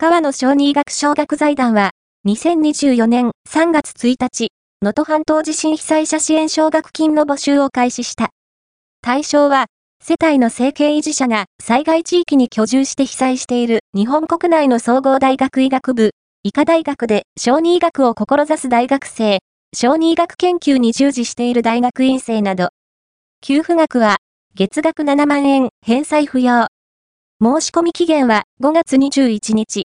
川野小児医学小学財団は、2024年3月1日、能登半島地震被災者支援奨学金の募集を開始した。対象は、世帯の生計維持者が災害地域に居住して被災している日本国内の総合大学医学部、医科大学で小児医学を志す大学生、小児医学研究に従事している大学院生など。給付額は、月額7万円、返済不要。申し込み期限は5月21日。